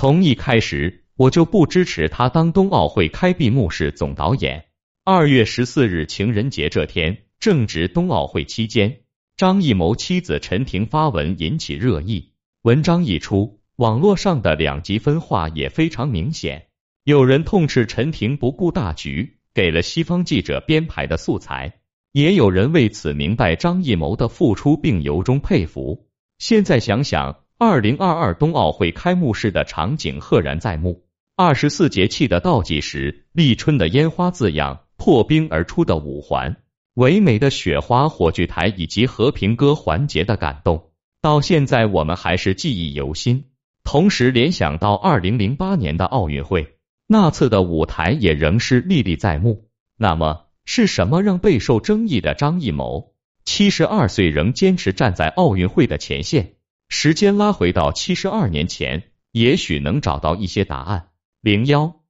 从一开始我就不支持他当冬奥会开闭幕式总导演。二月十四日情人节这天，正值冬奥会期间，张艺谋妻子陈婷发文引起热议。文章一出，网络上的两极分化也非常明显。有人痛斥陈婷不顾大局，给了西方记者编排的素材；也有人为此明白张艺谋的付出，并由衷佩服。现在想想，二零二二冬奥会开幕式的场景赫然在目，二十四节气的倒计时，立春的烟花字样。破冰而出的五环，唯美的雪花火炬台以及和平歌环节的感动，到现在我们还是记忆犹新。同时联想到二零零八年的奥运会，那次的舞台也仍是历历在目。那么是什么让备受争议的张艺谋七十二岁仍坚持站在奥运会的前线？时间拉回到七十二年前，也许能找到一些答案。零幺，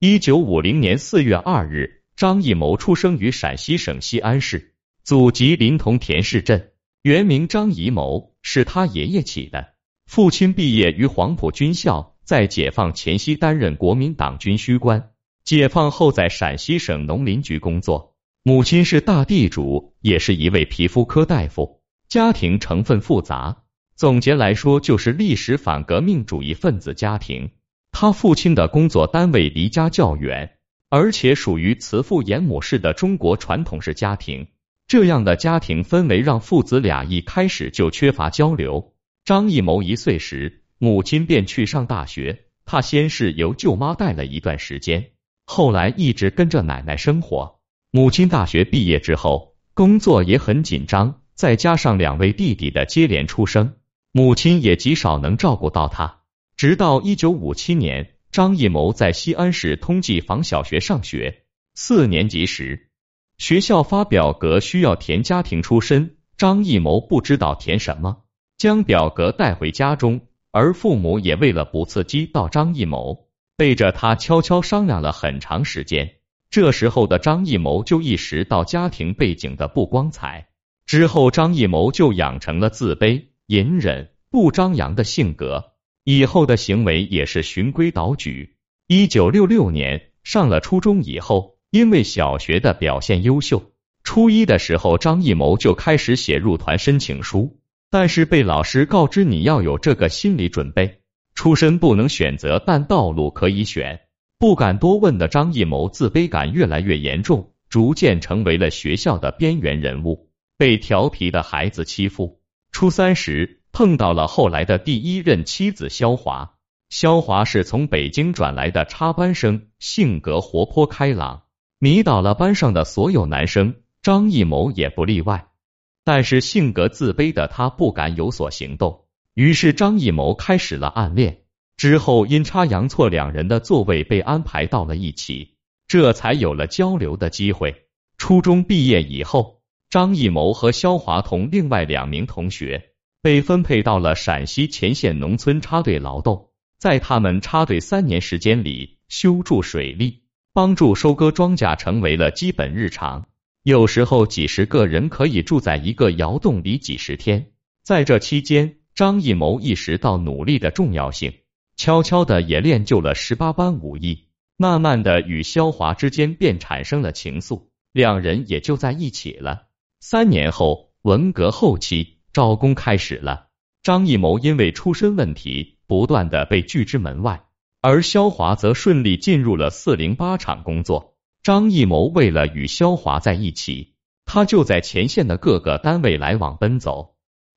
一九五零年四月二日。张艺谋出生于陕西省西安市，祖籍临潼田市镇，原名张艺谋，是他爷爷起的。父亲毕业于黄埔军校，在解放前夕担任国民党军需官，解放后在陕西省农林局工作。母亲是大地主，也是一位皮肤科大夫，家庭成分复杂。总结来说，就是历史反革命主义分子家庭。他父亲的工作单位离家较远。而且属于慈父严母式的中国传统式家庭，这样的家庭氛围让父子俩一开始就缺乏交流。张艺谋一岁时，母亲便去上大学，他先是由舅妈带了一段时间，后来一直跟着奶奶生活。母亲大学毕业之后，工作也很紧张，再加上两位弟弟的接连出生，母亲也极少能照顾到他。直到一九五七年。张艺谋在西安市通济坊小学上学，四年级时，学校发表格需要填家庭出身，张艺谋不知道填什么，将表格带回家中，而父母也为了不刺激到张艺谋，背着他悄悄商量了很长时间。这时候的张艺谋就意识到家庭背景的不光彩，之后张艺谋就养成了自卑、隐忍、不张扬的性格。以后的行为也是循规蹈矩。一九六六年上了初中以后，因为小学的表现优秀，初一的时候张艺谋就开始写入团申请书，但是被老师告知你要有这个心理准备，出身不能选择，但道路可以选。不敢多问的张艺谋自卑感越来越严重，逐渐成为了学校的边缘人物，被调皮的孩子欺负。初三时。碰到了后来的第一任妻子肖华，肖华是从北京转来的插班生，性格活泼开朗，迷倒了班上的所有男生，张艺谋也不例外。但是性格自卑的他不敢有所行动，于是张艺谋开始了暗恋。之后阴差阳错，两人的座位被安排到了一起，这才有了交流的机会。初中毕业以后，张艺谋和肖华同另外两名同学。被分配到了陕西前线农村插队劳动，在他们插队三年时间里，修筑水利、帮助收割庄稼成为了基本日常。有时候几十个人可以住在一个窑洞里几十天。在这期间，张艺谋意识到努力的重要性，悄悄的也练就了十八般武艺。慢慢的，与萧华之间便产生了情愫，两人也就在一起了。三年后，文革后期。招工开始了，张艺谋因为出身问题，不断的被拒之门外，而肖华则顺利进入了四零八厂工作。张艺谋为了与肖华在一起，他就在前线的各个单位来往奔走，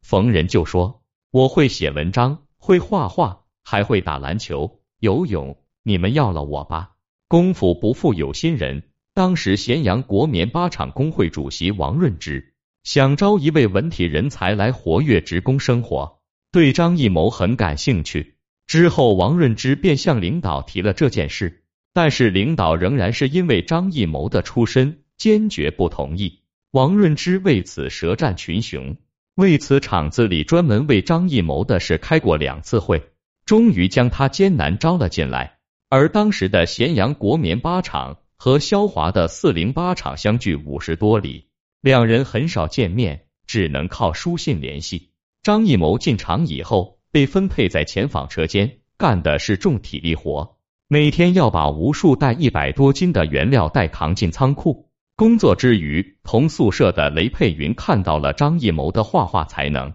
逢人就说我会写文章，会画画，还会打篮球、游泳，你们要了我吧。功夫不负有心人，当时咸阳国棉八厂工会主席王润之。想招一位文体人才来活跃职工生活，对张艺谋很感兴趣。之后，王润之便向领导提了这件事，但是领导仍然是因为张艺谋的出身，坚决不同意。王润之为此舌战群雄，为此厂子里专门为张艺谋的事开过两次会，终于将他艰难招了进来。而当时的咸阳国棉八厂和肖华的四零八厂相距五十多里。两人很少见面，只能靠书信联系。张艺谋进厂以后，被分配在前纺车间，干的是重体力活，每天要把无数袋一百多斤的原料袋扛进仓库。工作之余，同宿舍的雷佩云看到了张艺谋的画画才能，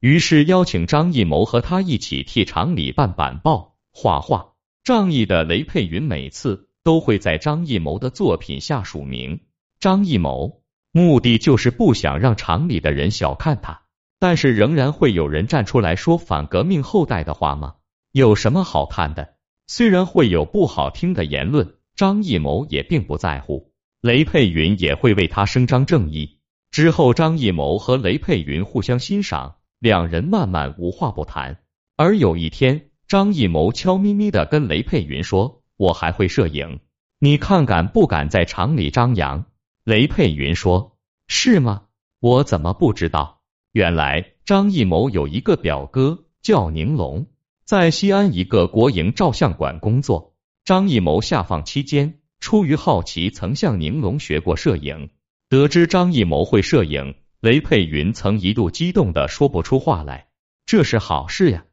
于是邀请张艺谋和他一起替厂里办板报、画画。仗义的雷佩云每次都会在张艺谋的作品下署名张艺谋，目的就是不想让厂里的人小看他。但是仍然会有人站出来说反革命后代的话吗？有什么好看的？虽然会有不好听的言论，张艺谋也并不在乎。雷佩云也会为他伸张正义。之后，张艺谋和雷佩云互相欣赏，两人慢慢无话不谈。而有一天，张艺谋悄咪咪的跟雷佩云说：“我还会摄影，你看敢不敢在厂里张扬？”雷佩云说：“是吗？我怎么不知道？原来张艺谋有一个表哥叫宁龙，在西安一个国营照相馆工作。张艺谋下放期间。”出于好奇，曾向宁龙学过摄影。得知张艺谋会摄影，雷佩云曾一度激动的说不出话来。这是好事呀，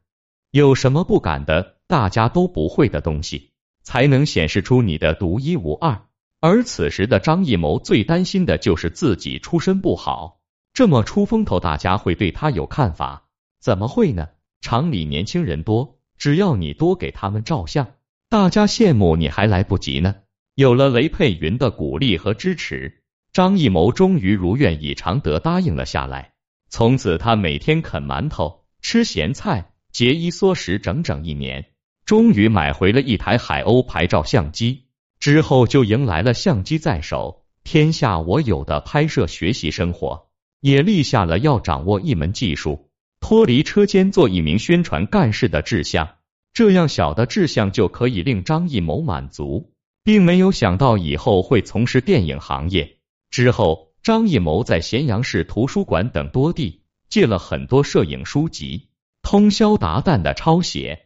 有什么不敢的？大家都不会的东西，才能显示出你的独一无二。而此时的张艺谋最担心的就是自己出身不好，这么出风头，大家会对他有看法？怎么会呢？厂里年轻人多，只要你多给他们照相，大家羡慕你还来不及呢。有了雷佩云的鼓励和支持，张艺谋终于如愿以偿的答应了下来。从此，他每天啃馒头、吃咸菜、节衣缩食，整整一年，终于买回了一台海鸥牌照相机。之后，就迎来了相机在手，天下我有的拍摄学习生活，也立下了要掌握一门技术，脱离车间做一名宣传干事的志向。这样小的志向就可以令张艺谋满足。并没有想到以后会从事电影行业。之后，张艺谋在咸阳市图书馆等多地借了很多摄影书籍，通宵达旦的抄写，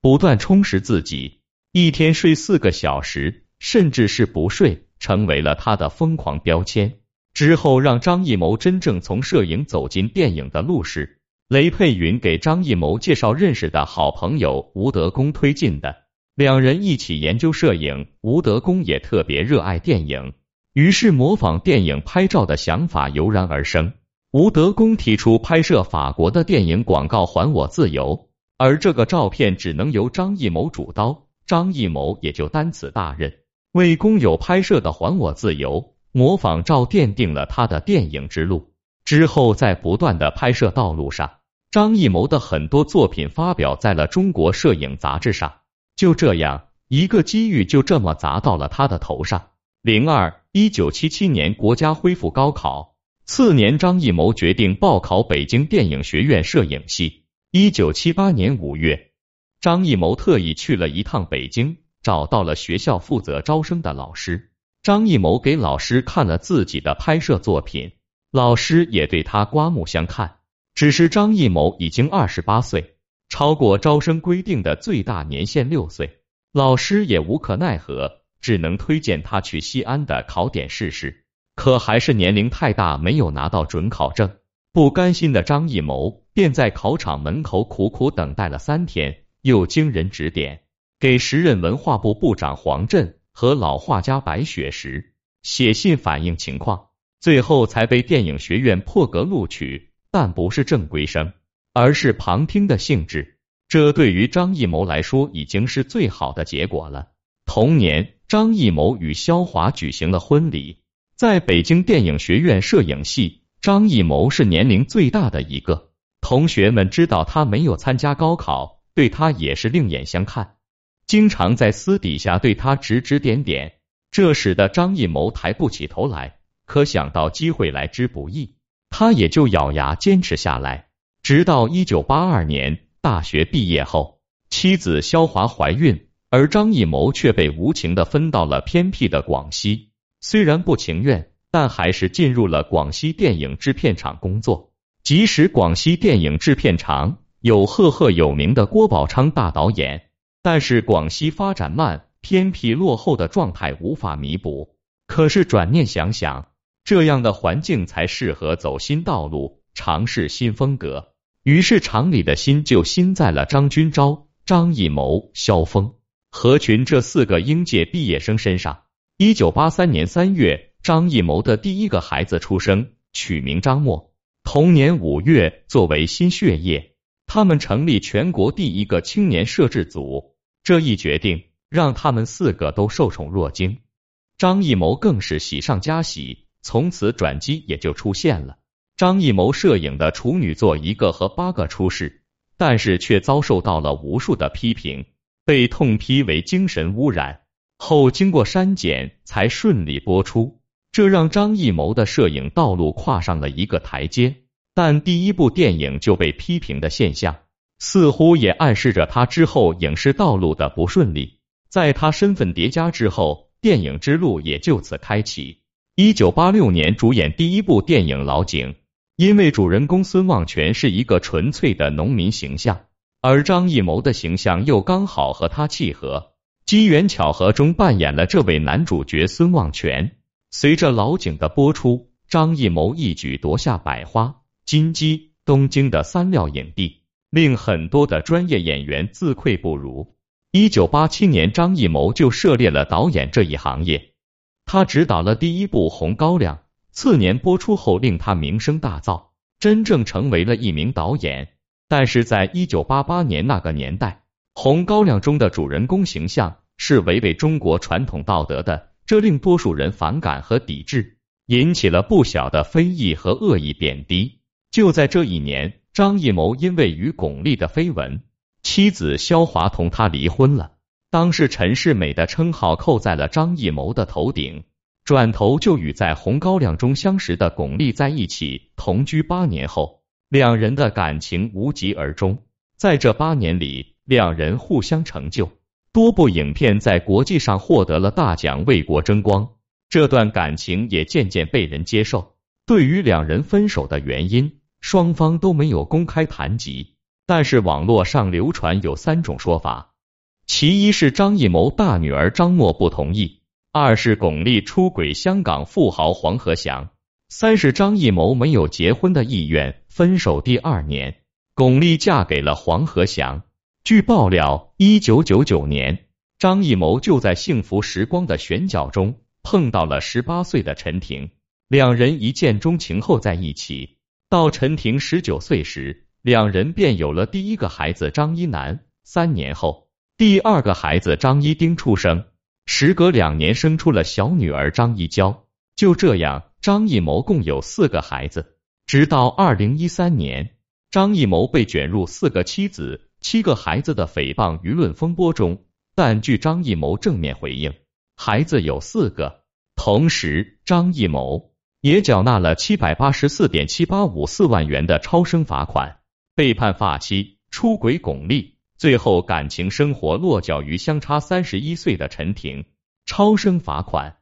不断充实自己。一天睡四个小时，甚至是不睡，成为了他的疯狂标签。之后，让张艺谋真正从摄影走进电影的路是雷佩云给张艺谋介绍认识的好朋友吴德功推进的。两人一起研究摄影，吴德功也特别热爱电影，于是模仿电影拍照的想法油然而生。吴德功提出拍摄法国的电影广告《还我自由》，而这个照片只能由张艺谋主刀，张艺谋也就担此大任，为工友拍摄的《还我自由》模仿照奠定了他的电影之路。之后在不断的拍摄道路上，张艺谋的很多作品发表在了《中国摄影》杂志上。就这样，一个机遇就这么砸到了他的头上。零二一九七七年，国家恢复高考，次年张艺谋决定报考北京电影学院摄影系。一九七八年五月，张艺谋特意去了一趟北京，找到了学校负责招生的老师。张艺谋给老师看了自己的拍摄作品，老师也对他刮目相看。只是张艺谋已经二十八岁。超过招生规定的最大年限六岁，老师也无可奈何，只能推荐他去西安的考点试试。可还是年龄太大，没有拿到准考证。不甘心的张艺谋便在考场门口苦苦等待了三天，又经人指点，给时任文化部部长黄振和老画家白雪石写信反映情况，最后才被电影学院破格录取，但不是正规生。而是旁听的性质，这对于张艺谋来说已经是最好的结果了。同年，张艺谋与肖华举行了婚礼。在北京电影学院摄影系，张艺谋是年龄最大的一个。同学们知道他没有参加高考，对他也是另眼相看，经常在私底下对他指指点点，这使得张艺谋抬不起头来。可想到机会来之不易，他也就咬牙坚持下来。直到一九八二年大学毕业后，妻子肖华怀孕，而张艺谋却被无情的分到了偏僻的广西。虽然不情愿，但还是进入了广西电影制片厂工作。即使广西电影制片厂有赫赫有名的郭宝昌大导演，但是广西发展慢、偏僻落后的状态无法弥补。可是转念想想，这样的环境才适合走新道路，尝试新风格。于是厂里的心就心在了张君钊、张艺谋、萧峰、何群这四个应届毕业生身上。一九八三年三月，张艺谋的第一个孩子出生，取名张默。同年五月，作为新血液，他们成立全国第一个青年摄制组。这一决定让他们四个都受宠若惊，张艺谋更是喜上加喜，从此转机也就出现了。张艺谋摄影的处女作一个和八个出世，但是却遭受到了无数的批评，被痛批为精神污染。后经过删减才顺利播出，这让张艺谋的摄影道路跨上了一个台阶。但第一部电影就被批评的现象，似乎也暗示着他之后影视道路的不顺利。在他身份叠加之后，电影之路也就此开启。一九八六年主演第一部电影《老井》，因为主人公孙望全是一个纯粹的农民形象，而张艺谋的形象又刚好和他契合。机缘巧合中扮演了这位男主角孙望全。随着老井的播出，张艺谋一举夺下百花、金鸡、东京的三料影帝，令很多的专业演员自愧不如。一九八七年，张艺谋就涉猎了导演这一行业，他执导了第一部《红高粱》，次年播出后令他名声大噪，真正成为了一名导演。但是在一九八八年那个年代。红高粱中的主人公形象是违背中国传统道德的，这令多数人反感和抵制，引起了不小的非议和恶意贬低。就在这一年，张艺谋因为与巩俐的绯闻，妻子肖华同他离婚了。当时陈世美的称号扣在了张艺谋的头顶，转头就与在红高粱中相识的巩俐在一起同居八年后，两人的感情无疾而终。在这八年里，两人互相成就，多部影片在国际上获得了大奖，为国争光。这段感情也渐渐被人接受。对于两人分手的原因，双方都没有公开谈及，但是网络上流传有三种说法：其一是张艺谋大女儿张默不同意；二是巩俐出轨香港富豪黄和祥；三是张艺谋没有结婚的意愿。分手第二年，巩俐嫁给了黄和祥。据爆料，一九九九年，张艺谋就在《幸福时光》的选角中碰到了十八岁的陈婷，两人一见钟情后在一起。到陈婷十九岁时，两人便有了第一个孩子张一楠。三年后，第二个孩子张一丁出生，时隔两年生出了小女儿张一娇。就这样，张艺谋共有四个孩子。直到二零一三年，张艺谋被卷入四个妻子。七个孩子的诽谤舆论风波中，但据张艺谋正面回应，孩子有四个。同时，张艺谋也缴纳了七百八十四点七八五四万元的超生罚款，被判发妻、出轨巩俐，最后感情生活落脚于相差三十一岁的陈婷，超生罚款。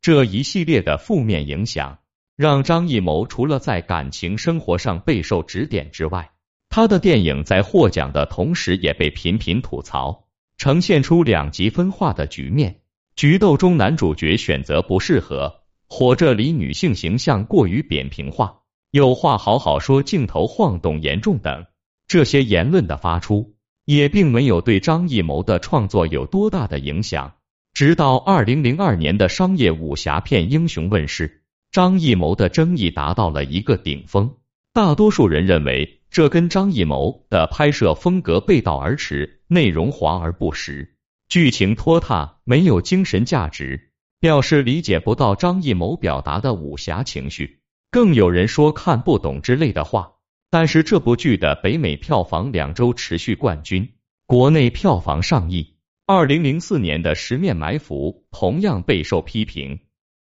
这一系列的负面影响，让张艺谋除了在感情生活上备受指点之外，他的电影在获奖的同时，也被频频吐槽，呈现出两极分化的局面。菊斗中男主角选择不适合，火着里女性形象过于扁平化，有话好好说，镜头晃动严重等，这些言论的发出，也并没有对张艺谋的创作有多大的影响。直到二零零二年的商业武侠片《英雄》问世，张艺谋的争议达到了一个顶峰，大多数人认为。这跟张艺谋的拍摄风格背道而驰，内容华而不实，剧情拖沓，没有精神价值，表示理解不到张艺谋表达的武侠情绪。更有人说看不懂之类的话。但是这部剧的北美票房两周持续冠军，国内票房上亿。二零零四年的《十面埋伏》同样备受批评，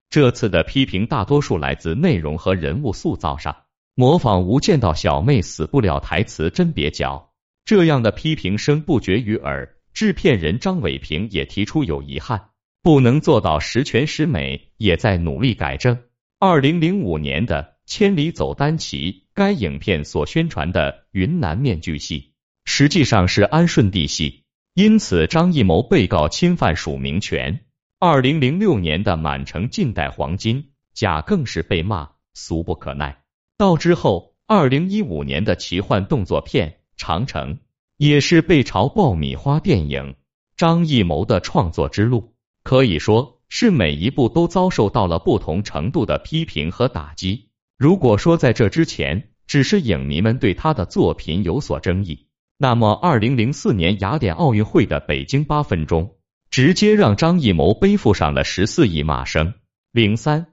这次的批评大多数来自内容和人物塑造上。模仿无间道小妹死不了台词真蹩脚，这样的批评声不绝于耳。制片人张伟平也提出有遗憾，不能做到十全十美，也在努力改正。二零零五年的《千里走单骑》，该影片所宣传的云南面具戏，实际上是安顺地戏，因此张艺谋被告侵犯署名权。二零零六年的《满城尽带黄金》，甲更是被骂俗不可耐。到之后，二零一五年的奇幻动作片《长城》，也是被嘲爆米花电影。张艺谋的创作之路可以说是每一部都遭受到了不同程度的批评和打击。如果说在这之前只是影迷们对他的作品有所争议，那么二零零四年雅典奥运会的北京八分钟，直接让张艺谋背负上了十四亿骂声。零三，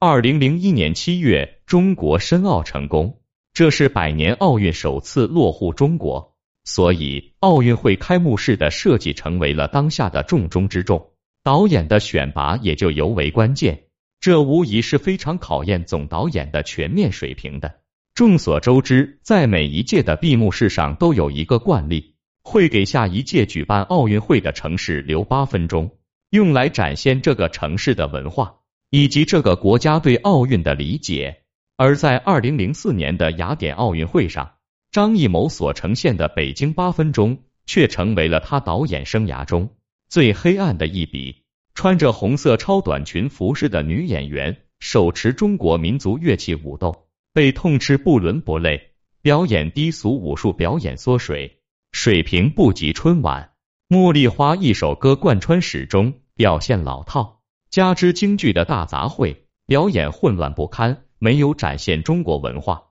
二零零一年七月，中国申奥成功，这是百年奥运首次落户中国。所以，奥运会开幕式的设计成为了当下的重中之重，导演的选拔也就尤为关键。这无疑是非常考验总导演的全面水平的。众所周知，在每一届的闭幕式上都有一个惯例，会给下一届举办奥运会的城市留八分钟，用来展现这个城市的文化以及这个国家对奥运的理解。而在二零零四年的雅典奥运会上，张艺谋所呈现的北京八分钟，却成为了他导演生涯中最黑暗的一笔。穿着红色超短裙服饰的女演员，手持中国民族乐器舞动，被痛斥不伦不类，表演低俗武术，表演缩水，水平不及春晚。茉莉花一首歌贯穿始终，表现老套，加之京剧的大杂烩，表演混乱不堪，没有展现中国文化。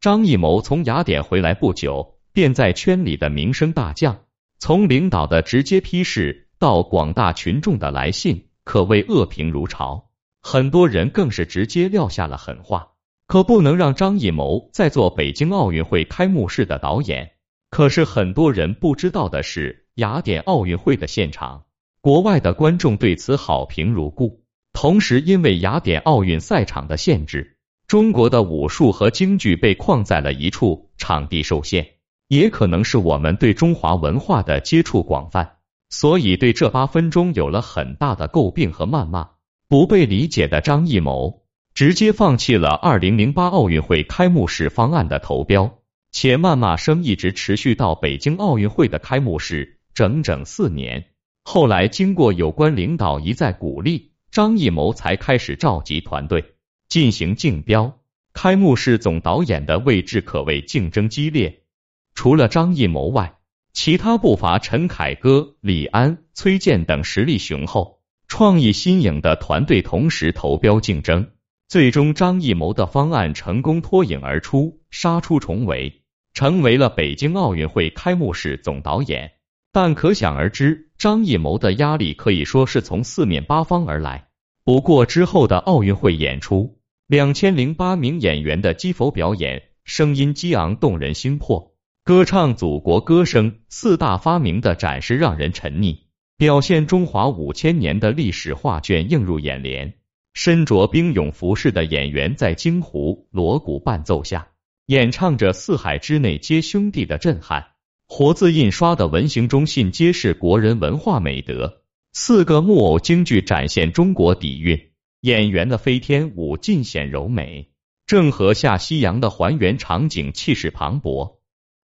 张艺谋从雅典回来不久，便在圈里的名声大降。从领导的直接批示到广大群众的来信，可谓恶评如潮。很多人更是直接撂下了狠话，可不能让张艺谋再做北京奥运会开幕式的导演。可是很多人不知道的是，雅典奥运会的现场，国外的观众对此好评如故。同时，因为雅典奥运赛场的限制。中国的武术和京剧被框在了一处，场地受限，也可能是我们对中华文化的接触广泛，所以对这八分钟有了很大的诟病和谩骂。不被理解的张艺谋直接放弃了二零零八奥运会开幕式方案的投标，且谩骂声一直持续到北京奥运会的开幕式，整整四年。后来经过有关领导一再鼓励，张艺谋才开始召集团队。进行竞标，开幕式总导演的位置可谓竞争激烈。除了张艺谋外，其他不乏陈凯歌、李安、崔健等实力雄厚、创意新颖的团队同时投标竞争。最终，张艺谋的方案成功脱颖而出，杀出重围，成为了北京奥运会开幕式总导演。但可想而知，张艺谋的压力可以说是从四面八方而来。不过之后的奥运会演出。两千零八名演员的击缶表演，声音激昂动人心魄，歌唱祖国歌声，四大发明的展示让人沉溺，表现中华五千年的历史画卷映入眼帘。身着兵勇服饰的演员在京胡锣鼓伴奏下，演唱着四海之内皆兄弟的震撼。活字印刷的文行中信皆是国人文化美德。四个木偶京剧展现中国底蕴。演员的飞天舞尽显柔美，郑和下西洋的还原场景气势磅礴。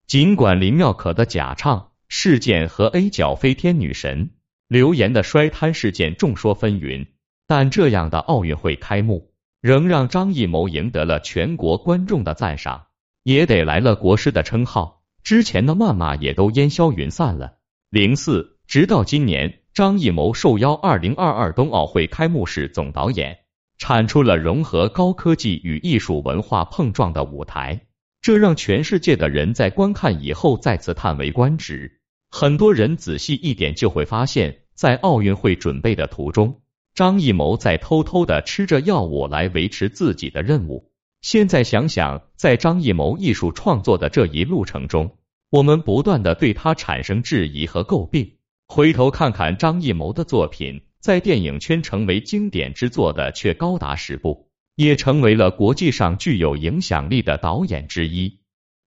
尽管林妙可的假唱事件和 A 角飞天女神刘岩的摔摊事件众说纷纭，但这样的奥运会开幕仍让张艺谋赢得了全国观众的赞赏，也得来了国师的称号。之前的谩骂也都烟消云散了。零四，直到今年。张艺谋受邀二零二二冬奥会开幕式总导演，产出了融合高科技与艺术文化碰撞的舞台，这让全世界的人在观看以后再次叹为观止。很多人仔细一点就会发现，在奥运会准备的途中，张艺谋在偷偷的吃着药物来维持自己的任务。现在想想，在张艺谋艺术创作的这一路程中，我们不断的对他产生质疑和诟病。回头看看张艺谋的作品，在电影圈成为经典之作的却高达十部，也成为了国际上具有影响力的导演之一。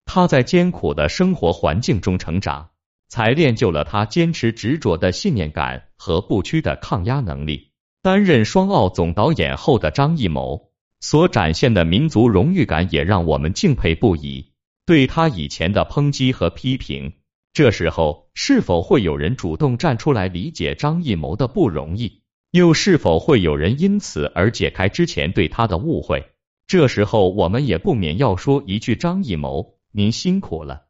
他在艰苦的生活环境中成长，才练就了他坚持执着的信念感和不屈的抗压能力。担任双奥总导演后的张艺谋所展现的民族荣誉感，也让我们敬佩不已。对他以前的抨击和批评。这时候，是否会有人主动站出来理解张艺谋的不容易？又是否会有人因此而解开之前对他的误会？这时候，我们也不免要说一句：张艺谋，您辛苦了。